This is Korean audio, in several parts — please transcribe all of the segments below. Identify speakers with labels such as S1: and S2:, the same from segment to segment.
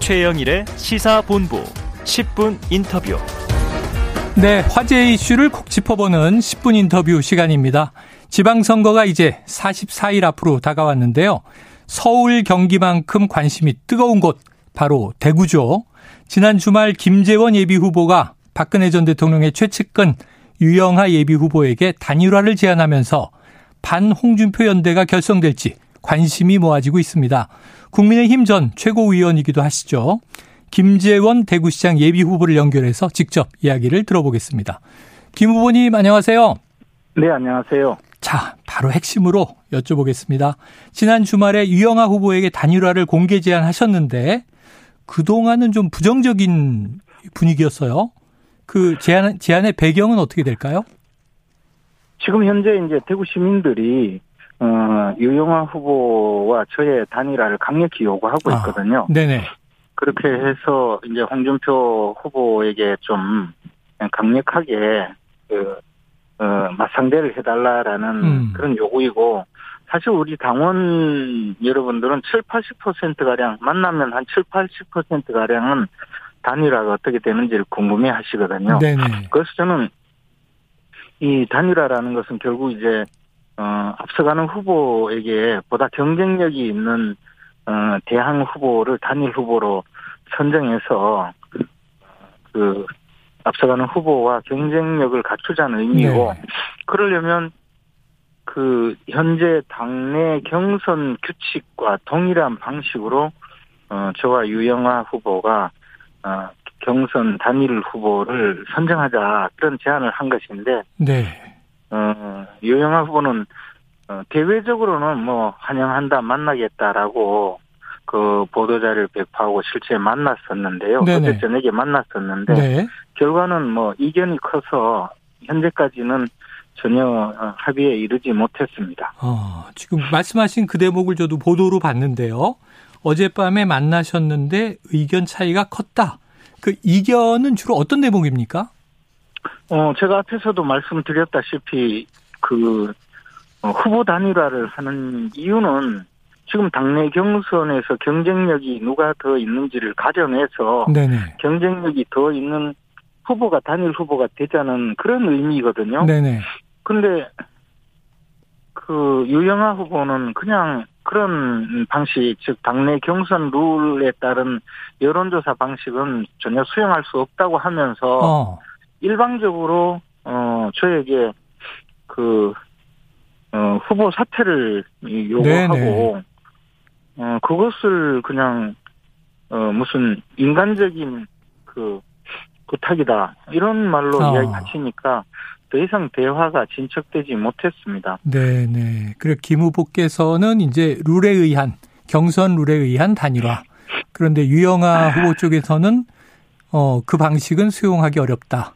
S1: 최영일의 시사본부 10분 인터뷰.
S2: 네, 화제 이슈를 콕 짚어보는 10분 인터뷰 시간입니다. 지방선거가 이제 44일 앞으로 다가왔는데요. 서울, 경기만큼 관심이 뜨거운 곳, 바로 대구죠. 지난 주말 김재원 예비 후보가 박근혜 전 대통령의 최측근 유영하 예비 후보에게 단일화를 제안하면서 반 홍준표 연대가 결성될지 관심이 모아지고 있습니다. 국민의힘 전 최고위원이기도 하시죠. 김재원 대구시장 예비후보를 연결해서 직접 이야기를 들어보겠습니다. 김 후보님 안녕하세요.
S3: 네, 안녕하세요.
S2: 자, 바로 핵심으로 여쭤보겠습니다. 지난 주말에 유영하 후보에게 단일화를 공개 제안하셨는데 그동안은 좀 부정적인 분위기였어요. 그 제안, 제안의 배경은 어떻게 될까요?
S3: 지금 현재 이제 대구 시민들이 어, 유영아 후보와 저의 단일화를 강력히 요구하고 아, 있거든요.
S2: 아, 네네.
S3: 그렇게 해서 이제 홍준표 후보에게 좀 강력하게 그 어, 맞상대를 해달라라는 음. 그런 요구이고 사실 우리 당원 여러분들은 7, 80%가량 만나면 한 7, 80%가량은 단일화가 어떻게 되는지를 궁금해 하시거든요.
S2: 네네.
S3: 그래서 저는 이 단일화라는 것은 결국 이제 어, 앞서가는 후보에게 보다 경쟁력이 있는 어, 대항 후보를 단일 후보로 선정해서 그 앞서가는 후보와 경쟁력을 갖추자는 의미고 네. 그러려면 그 현재 당내 경선 규칙과 동일한 방식으로 어 저와 유영아 후보가 어 경선 단일 후보를 선정하자 그런 제안을 한 것인데
S2: 네.
S3: 어 유영아 후보는 어 대외적으로는 뭐 환영한다 만나겠다라고 그 보도자를 배포하고 실제 만났었는데요. 네네. 어제 저녁에 만났었는데 네. 결과는 뭐 이견이 커서 현재까지는 전혀 어, 합의에 이르지 못했습니다.
S2: 어, 지금 말씀하신 그 대목을 저도 보도로 봤는데요. 어젯밤에 만나셨는데 의견 차이가 컸다. 그 이견은 주로 어떤 대목입니까?
S3: 어, 제가 앞에서도 말씀드렸다시피 그 어, 후보 단일화를 하는 이유는 지금 당내 경선에서 경쟁력이 누가 더 있는지를 가정해서 네네. 경쟁력이 더 있는 후보가 단일 후보가 되자는 그런 의미거든요.
S2: 네네.
S3: 근데 그 유영아 후보는 그냥 그런 방식, 즉 당내 경선 룰에 따른 여론조사 방식은 전혀 수용할 수 없다고 하면서 어. 일방적으로 어 저에게 그 어, 후보 사퇴를 요구하고 네네. 어, 그것을 그냥, 어, 무슨 인간적인 그 부탁이다. 이런 말로 어. 이야기하시니까 더 이상 대화가 진척되지 못했습니다.
S2: 네 네. 그리고 김 후보께서는 이제 룰에 의한, 경선 룰에 의한 단일화. 그런데 유영아 후보 쪽에서는 어, 그 방식은 수용하기 어렵다.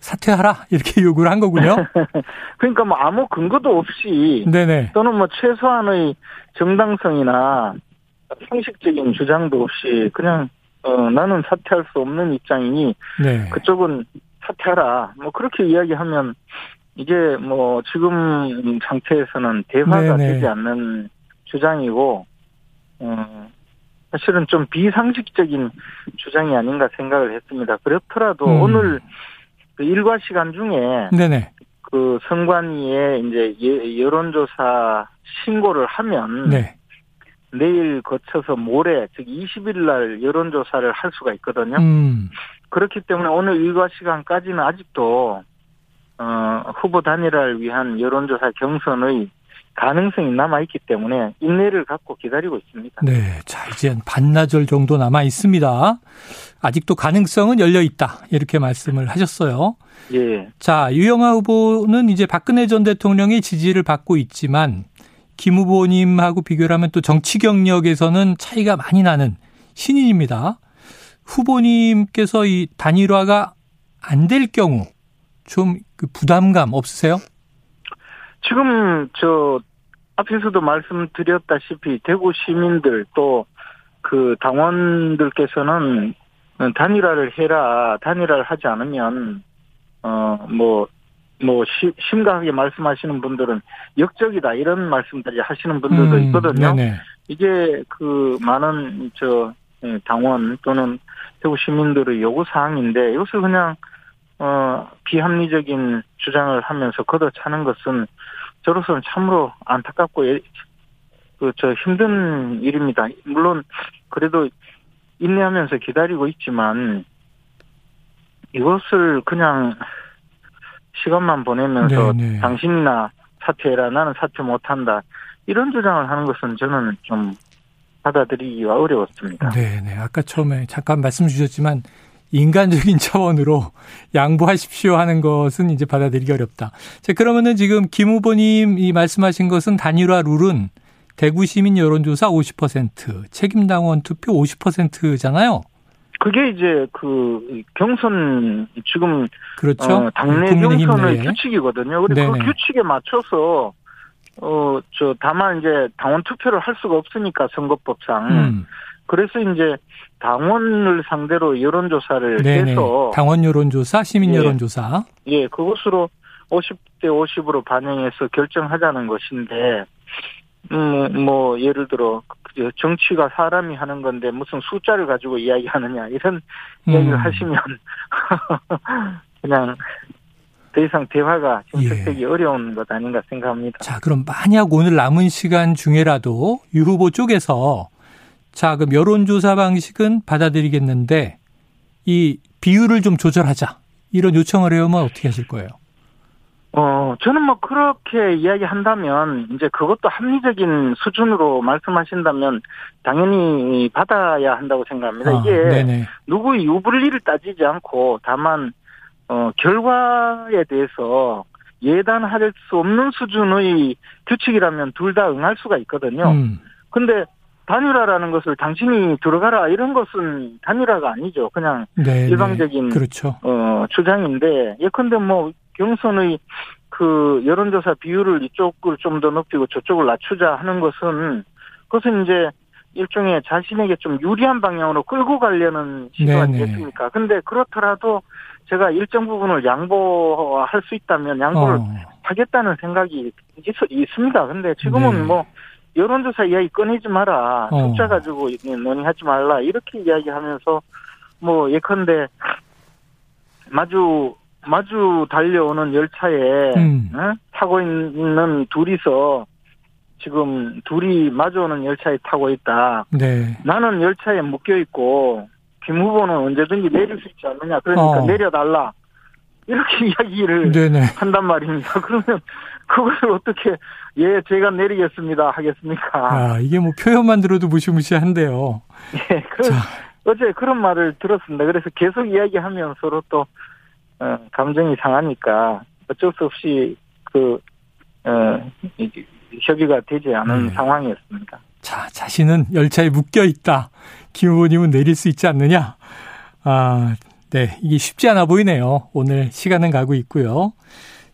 S2: 사퇴하라 이렇게 요구를 한 거군요.
S3: 그러니까 뭐 아무 근거도 없이 네네. 또는 뭐 최소한의 정당성이나 상식적인 주장도 없이 그냥 어 나는 사퇴할 수 없는 입장이니 네. 그쪽은 사퇴하라 뭐 그렇게 이야기하면 이게 뭐 지금 상태에서는 대화가 네네. 되지 않는 주장이고 어 사실은 좀 비상식적인 주장이 아닌가 생각을 했습니다. 그렇더라도 음. 오늘 그 일과 시간 중에
S2: 네네.
S3: 그 선관위에 이제 예, 여론조사 신고를 하면 네. 내일 거쳐서 모레 즉 20일 날 여론조사를 할 수가 있거든요.
S2: 음.
S3: 그렇기 때문에 오늘 일과 시간까지는 아직도 어, 후보 단일화를 위한 여론조사 경선의 가능성이 남아 있기 때문에 인내를 갖고 기다리고 있습니다.
S2: 네, 자 이제 반나절 정도 남아 있습니다. 아직도 가능성은 열려 있다 이렇게 말씀을 하셨어요.
S3: 예.
S2: 자 유영아 후보는 이제 박근혜 전 대통령의 지지를 받고 있지만 김 후보님하고 비교를 하면 또 정치 경력에서는 차이가 많이 나는 신인입니다. 후보님께서 이 단일화가 안 될 경우 좀 그 부담감 없으세요?
S3: 지금 저 앞에서도 말씀드렸다시피 대구 시민들 또 그 당원들께서는 단일화를 해라 단일화를 하지 않으면 어뭐뭐 뭐 심각하게 말씀하시는 분들은 역적이다 이런 말씀까지 하시는 분들도 음, 있거든요.
S2: 네네.
S3: 이게 그 많은 저 예, 당원 또는 대구 시민들의 요구 사항인데 이것을 그냥 어 비합리적인 주장을 하면서 걷어차는 것은 저로서는 참으로 안타깝고 예, 그저 힘든 일입니다. 물론 그래도 인내하면서 기다리고 있지만 이것을 그냥 시간만 보내면서 네네. 네. 당신이나 사퇴해라 나는 사퇴 못한다 이런 주장을 하는 것은 저는 좀 받아들이기가 어려웠습니다.
S2: 네, 네. 아까 처음에 잠깐 말씀 주셨지만 인간적인 차원으로 양보하십시오 하는 것은 이제 받아들이기 어렵다. 자, 그러면은 지금 김 후보님 이 말씀하신 것은 단일화 룰은 대구 시민 여론조사 50%, 책임 당원 투표 50%잖아요.
S3: 그게 이제 그 경선 지금
S2: 그렇죠. 어,
S3: 당내 경선의 규칙이거든요. 그리고 그 규칙에 맞춰서 어 저 다만 이제 당원 투표를 할 수가 없으니까 선거법상 음. 그래서 이제 당원을 상대로 여론조사를 네네. 해서
S2: 당원 여론조사, 시민 예. 여론조사
S3: 예, 그것으로 50대 50으로 반영해서 결정하자는 것인데 음, 뭐 예를 들어 정치가 사람이 하는 건데 무슨 숫자를 가지고 이야기하느냐 이런 음. 이야기를 하시면 그냥 더 이상 대화가 진척되기 예. 어려운 것 아닌가 생각합니다.
S2: 자, 그럼 만약 오늘 남은 시간 중에라도 유 후보 쪽에서 자, 그럼 여론조사 방식은 받아들이겠는데 이 비율을 좀 조절하자. 이런 요청을 해오면 어떻게 하실 거예요?
S3: 어, 저는 뭐 그렇게 이야기한다면 이제 그것도 합리적인 수준으로 말씀하신다면 당연히 받아야 한다고 생각합니다. 아, 이게 네네. 누구의 유불리를 따지지 않고 다만 어, 결과에 대해서 예단할 수 없는 수준의 규칙이라면 둘 다 응할 수가 있거든요. 음. 근데 단일화라는 것을 당신이 들어가라 이런 것은 단일화가 아니죠. 그냥 네네. 일방적인
S2: 그렇죠.
S3: 어, 주장인데 예컨대 뭐 경선의 그 여론조사 비율을 이쪽을 좀 더 높이고 저쪽을 낮추자 하는 것은 그것은 이제 일종의 자신에게 좀 유리한 방향으로 끌고 가려는 시도 아니겠습니까? 근데 그렇더라도 제가 일정 부분을 양보할 수 있다면 양보를 어. 하겠다는 생각이 있, 있습니다. 근데 지금은 네. 뭐 여론조사 이야기 꺼내지 마라. 어. 숫자 가지고 논의하지 말라. 이렇게 이야기하면서 뭐 예컨대 마주 마주 달려오는 열차에 음. 어? 타고 있는 둘이서 지금 둘이 마주오는 열차에 타고 있다. 네. 나는 열차에 묶여 있고 김 후보는 언제든지 내릴 수 있지 않느냐. 그러니까 어. 내려달라. 이렇게 이야기를 네네. 한단 말입니다. 그러면 그것을 어떻게 예 제가 내리겠습니다 하겠습니까?
S2: 아 이게 뭐 표현만 들어도 무시무시한데요.
S3: 예, 그, 어제 그런 말을 들었습니다. 그래서 계속 이야기하면 서로 또 어, 감정이 상하니까 어쩔 수 없이 그 어, 협의가 되지 않은 네. 상황이었습니다.
S2: 자, 자신은 열차에 묶여 있다. 김 후보님은 내릴 수 있지 않느냐? 아, 네. 이게 쉽지 않아 보이네요. 오늘 시간은 가고 있고요.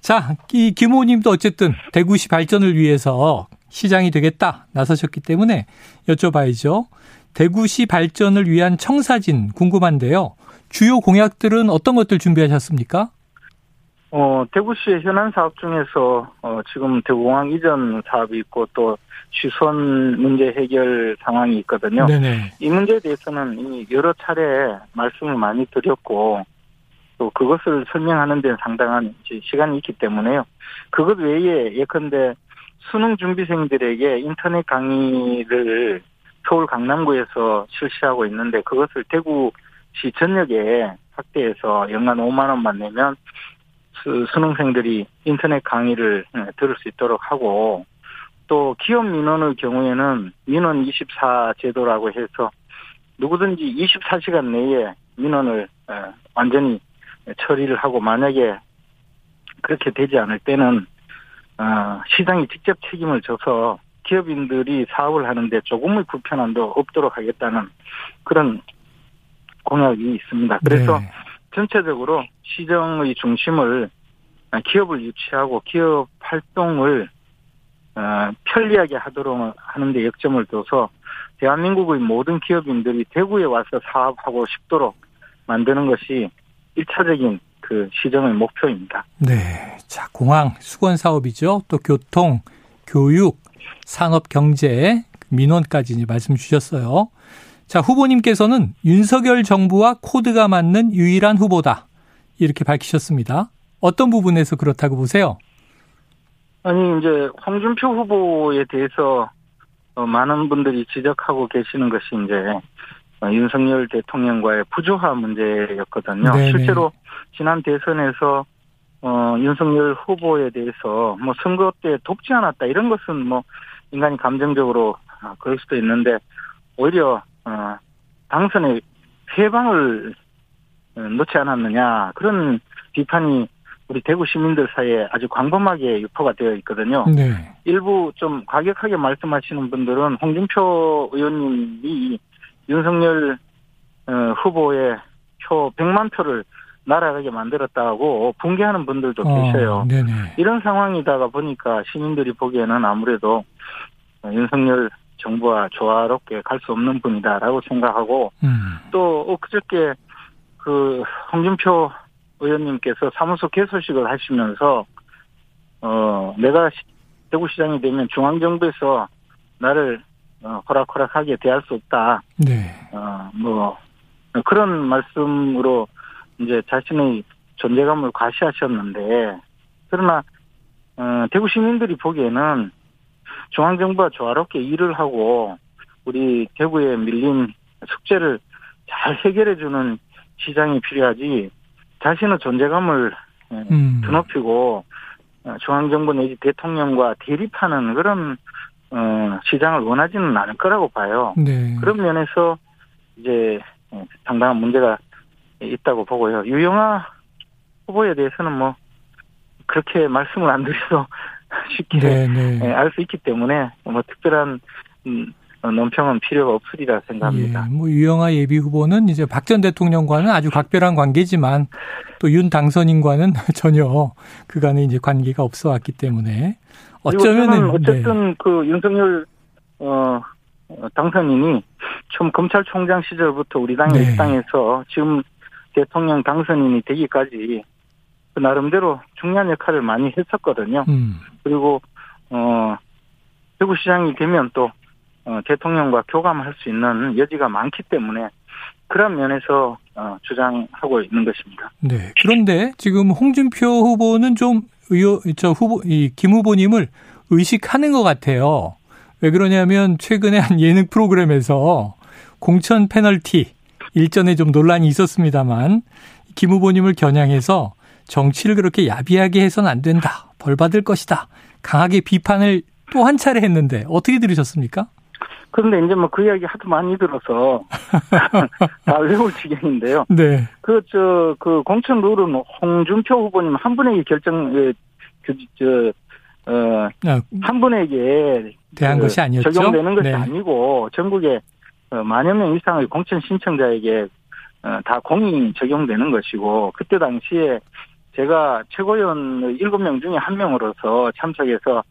S2: 자, 이김 후보님도 어쨌든 대구시 발전을 위해서 시장이 되겠다 나서셨기 때문에 여쭤봐야죠. 대구시 발전을 위한 청사진 궁금한데요. 주요 공약들은 어떤 것들 준비하셨습니까?
S3: 어, 대구시의 현안 사업 중에서, 어, 지금 대구공항 이전 사업이 있고 또 취선 문제 해결 상황이 있거든요. 네네. 이 문제에 대해서는 이미 여러 차례 말씀을 많이 드렸고, 또 그것을 설명하는 데는 상당한 시간이 있기 때문에요. 그것 외에 예컨대 수능 준비생들에게 인터넷 강의를 서울 강남구에서 실시하고 있는데 그것을 대구 시 전역에 확대해서 연간 5만 원만 내면 수, 수능생들이 인터넷 강의를 네, 들을 수 있도록 하고 또 기업 민원의 경우에는 민원 24 제도라고 해서 누구든지 24시간 내에 민원을 완전히 처리를 하고 만약에 그렇게 되지 않을 때는 어, 시장이 직접 책임을 져서 기업인들이 사업을 하는데 조금의 불편함도 없도록 하겠다는 그런 공약이 있습니다. 그래서 네. 전체적으로 시정의 중심을 기업을 유치하고 기업 활동을 어, 편리하게 하도록 하는데 역점을 둬서 대한민국의 모든 기업인들이 대구에 와서 사업하고 싶도록 만드는 것이 1차적인 그 시정의 목표입니다.
S2: 네. 자, 공항 수건 사업이죠. 또 교통, 교육, 산업 경제, 민원까지 말씀 주셨어요. 자, 후보님께서는 윤석열 정부와 코드가 맞는 유일한 후보다. 이렇게 밝히셨습니다. 어떤 부분에서 그렇다고 보세요?
S3: 아니, 이제 홍준표 후보에 대해서 어, 많은 분들이 지적하고 계시는 것이 이제 어, 윤석열 대통령과의 부조화 문제였거든요. 네네. 실제로 지난 대선에서 어, 윤석열 후보에 대해서 뭐 선거 때 돕지 않았다 이런 것은 뭐 인간이 감정적으로 아, 그럴 수도 있는데 오히려 어, 당선에 해방을 어, 놓지 않았느냐 그런 비판이 우리 대구 시민들 사이에 아주 광범하게 유포가 되어 있거든요. 네. 일부 좀 과격하게 말씀하시는 분들은 홍준표 의원님이 윤석열 어, 후보의 표 100만 표를 날아가게 만들었다고 붕괴하는 분들도 어, 계셔요. 네네. 이런 상황이다가 보니까 시민들이 보기에는 아무래도 윤석열 정부와 조화롭게 갈 수 없는 분이다라고 생각하고 음. 또 엊그저께 그 홍준표 의원님께서 사무소 개소식을 하시면서 어 내가 대구시장이 되면 중앙정부에서 나를 어, 호락호락하게 대할 수 없다. 네. 어뭐 그런 말씀으로 이제 자신의 존재감을 과시하셨는데 그러나 어, 대구 시민들이 보기에는 중앙정부와 조화롭게 일을 하고 우리 대구에 밀린 숙제를 잘 해결해주는 시장이 필요하지 자신의 존재감을 예, 음. 드높이고 어, 중앙정부 내지 대통령과 대립하는 그런 어, 시장을 원하지는 않을 거라고 봐요. 네. 그런 면에서 이제 예, 상당한 문제가 있다고 보고요. 유영아 후보에 대해서는 뭐 그렇게 말씀을 안 드려도 쉽게 네, 네. 예, 알수 있기 때문에 뭐 특별한 음, 어, 논평은 필요가 없으리라 생각합니다.
S2: 예, 뭐 유영아 예비 후보는 이제 박 전 대통령과는 아주 각별한 관계지만 또 윤 당선인과는 전혀 그간에 이제 관계가 없어 왔기 때문에 어쩌면은
S3: 어쨌든 네. 그 윤석열 어 당선인이 좀 검찰총장 시절부터 우리 당에 네. 입당해서 지금 대통령 당선인이 되기까지 그 나름대로 중요한 역할을 많이 했었거든요. 음. 그리고 어 대구시장이 되면 또 어, 대통령과 교감할 수 있는 여지가 많기 때문에 그런 면에서 어, 주장하고 있는 것입니다.
S2: 네. 그런데 지금 홍준표 후보는 좀 의호 저 후보 이 김 후보님을 의식하는 것 같아요. 왜 그러냐면 최근에 한 예능 프로그램에서 공천 페널티 일전에 좀 논란이 있었습니다만 김 후보님을 겨냥해서 정치를 그렇게 야비하게 해서는 안 된다. 벌 받을 것이다. 강하게 비판을 또 한 차례 했는데 어떻게 들으셨습니까?
S3: 그런데 이제 뭐 그 이야기 하도 많이 들어서 다 외울 지경인데요. 네. 그, 저, 그 공천 룰은 홍준표 후보님 한 분에게 결정, 그, 저, 어, 아, 한 분에게
S2: 대한 그 것이 아니었죠.
S3: 적용되는 것이 네. 아니고 전국에 어, 만여 명 이상의 공천 신청자에게 어, 다 공이 적용되는 것이고 그때 당시에 제가 최고위원 7명 중에 한 명으로서 참석해서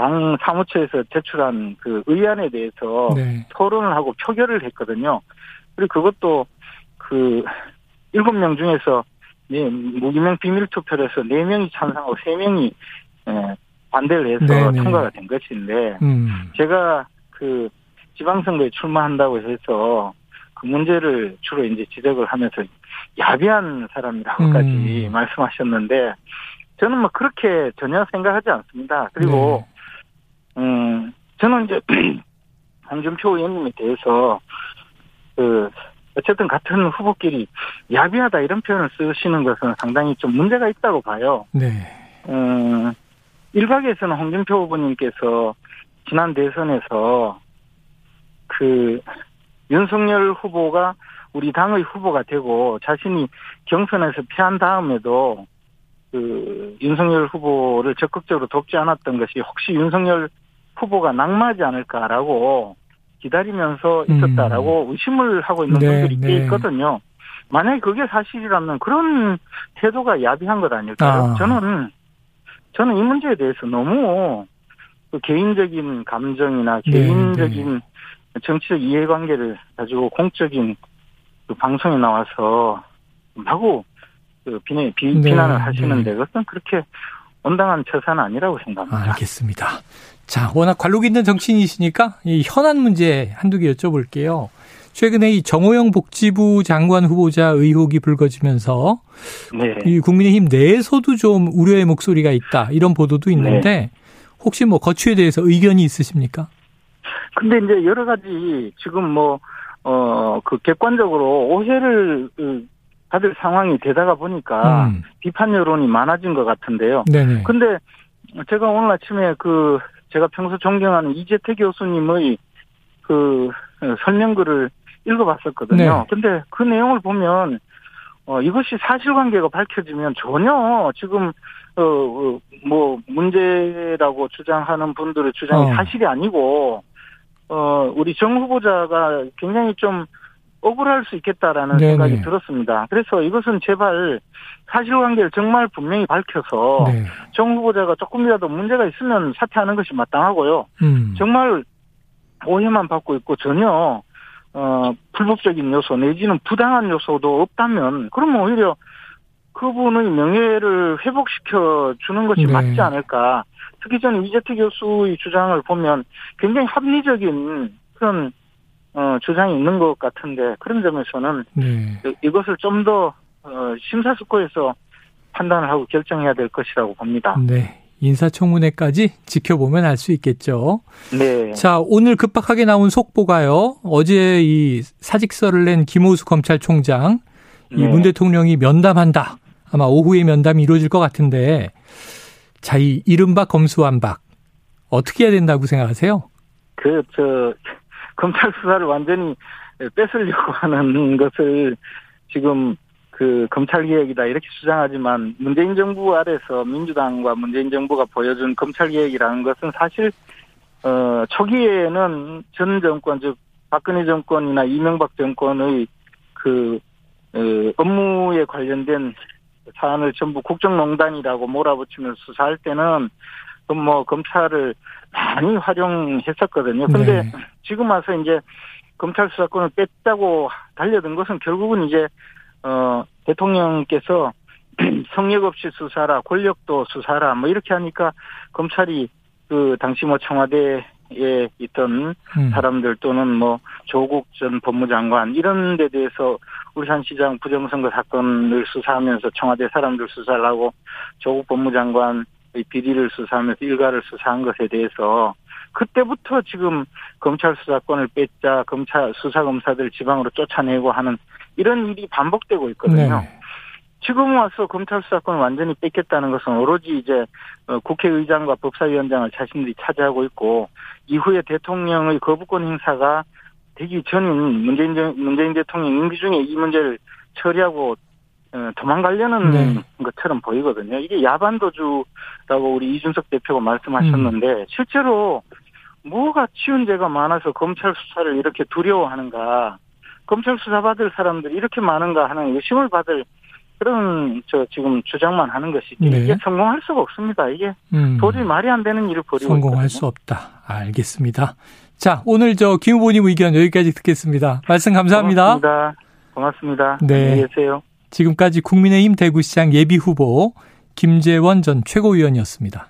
S3: 당 사무처에서 제출한 그 의안에 대해서 네. 토론을 하고 표결을 했거든요. 그리고 그것도 그 7명 중에서 네, 무기명 비밀 투표를 해서 4명이 찬성하고 3명이 예, 반대를 해서 네네. 네. 통과가 된 것인데 음. 제가 그 지방선거에 출마한다고 해서 그 문제를 주로 이제 지적을 하면서 야비한 사람이라고까지 음. 말씀하셨는데 저는 뭐 그렇게 전혀 생각하지 않습니다. 그리고 네. 음 저는 이제 홍준표 의원님에 대해서 그 어쨌든 같은 후보끼리 야비하다 이런 표현을 쓰시는 것은 상당히 좀 문제가 있다고 봐요. 네. 음 일각에서는 홍준표 후보님께서 지난 대선에서 그 윤석열 후보가 우리 당의 후보가 되고 자신이 경선에서 패한 다음에도 그 윤석열 후보를 적극적으로 돕지 않았던 것이 혹시 윤석열 후보가 낙마하지 않을까라고 기다리면서 있었다라고 음. 의심을 하고 있는 네, 분들이 꽤 네. 있거든요. 만약에 그게 사실이라면 그런 태도가 야비한 것 아닐까요? 아. 저는 저는 이 문제에 대해서 너무 그 개인적인 감정이나 네, 개인적인 네. 정치적 이해관계를 가지고 공적인 그 방송에 나와서 마구 그 비난, 비, 네, 난을 하시는데 네. 그것은 그렇게 온당한 처사는 아니라고 생각합니다.
S2: 아, 알겠습니다. 자, 워낙 관록 있는 정치인이시니까 이 현안 문제 한두 개 여쭤볼게요. 최근에 이 정호영 복지부 장관 후보자 의혹이 불거지면서 네. 이 국민의힘 내에서도 좀 우려의 목소리가 있다 이런 보도도 있는데 네. 혹시 뭐 거취에 대해서 의견이 있으십니까?
S3: 근데 이제 여러 가지 지금 뭐 어 그 객관적으로 오해를 그 받을 상황이 되다가 보니까 음. 비판 여론이 많아진 것 같은데요. 네네. 근데 제가 오늘 아침에 그 제가 평소 존경하는 이재태 교수님의 그 설명글을 읽어봤었거든요. 네. 근데 그 내용을 보면 어 이것이 사실관계가 밝혀지면 전혀 지금 어뭐 어, 문제라고 주장하는 분들의 주장이 어. 사실이 아니고 어 우리 정 후보자가 굉장히 좀 억울할 수 있겠다라는 네네. 생각이 들었습니다. 그래서 이것은 제발 사실관계를 정말 분명히 밝혀서 네. 정 후보자가 조금이라도 문제가 있으면 사퇴하는 것이 마땅하고요. 음. 정말 오해만 받고 있고 전혀 어 불법적인 요소 내지는 부당한 요소도 없다면 그러면 오히려 그분의 명예를 회복시켜 주는 것이 네. 맞지 않을까. 특히 저는 이재태 교수의 주장을 보면 굉장히 합리적인 그런 어, 주장이 있는 것 같은데 그런 점에서는 네. 이것을 좀 더 어, 심사숙고해서 판단을 하고 결정해야 될 것이라고 봅니다.
S2: 네. 인사청문회까지 지켜보면 알 수 있겠죠. 네. 자, 오늘 급박하게 나온 속보가요. 어제 이 사직서를 낸 김호수 검찰총장, 네. 이문 대통령이 면담한다. 아마 오후에 면담이 이루어질 것 같은데, 자, 이 이른바 검수완박. 어떻게 해야 된다고 생각하세요?
S3: 그, 저, 검찰 수사를 완전히 뺏으려고 하는 것을 지금 그 검찰 개혁이다 이렇게 주장하지만 문재인 정부 아래서 민주당과 문재인 정부가 보여준 검찰 개혁이라는 것은 사실 어 초기에는 전 정권 즉 박근혜 정권이나 이명박 정권의 그 어, 업무에 관련된 사안을 전부 국정농단이라고 몰아붙이면서 수사할 때는 뭐 검찰을 많이 활용했었거든요. 근데 네. 지금 와서 이제 검찰 수사권을 뺐다고 달려든 것은 결국은 이제 어 대통령께서 성역 없이 수사라 권력도 수사라 뭐 이렇게 하니까 검찰이 그 당시 뭐 청와대에 있던 음. 사람들 또는 뭐 조국 전 법무장관 이런 데 대해서 울산시장 부정선거 사건을 수사하면서 청와대 사람들 수사를 하고 조국 법무장관 비리를 수사하면서 일가를 수사한 것에 대해서 그때부터 지금 검찰 수사권을 뺏자 검찰 수사 검사들 지방으로 쫓아내고 하는 이런 일이 반복되고 있거든요. 네. 지금 와서 검찰 수사권을 완전히 뺏겠다는 것은 오로지 이제 어, 국회의장과 법사위원장을 자신들이 차지하고 있고 이후에 대통령의 거부권 행사가 되기 전인 문재인 문재인 대통령 임기 중에 이 문제를 처리하고 어, 도망가려는 네. 것처럼 보이거든요. 이게 야반도주라고 우리 이준석 대표가 말씀하셨는데 음. 실제로 뭐가 치운 죄가 많아서 검찰 수사를 이렇게 두려워하는가, 검찰 수사 받을 사람들이 이렇게 많은가 하는 의심을 받을 그런 저 지금 주장만 하는 것이지 네. 이게 성공할 수가 없습니다. 이게 음. 도저히 말이 안 되는 일을 벌이고
S2: 성공할
S3: 있거든요.
S2: 수 없다. 알겠습니다. 자 오늘 저 김 후보님 의견 여기까지 듣겠습니다. 말씀 감사합니다.
S3: 고맙습니다. 고맙습니다. 네. 안녕히 계세요.
S2: 지금까지 국민의힘 대구시장 예비후보 김재원 전 최고위원이었습니다.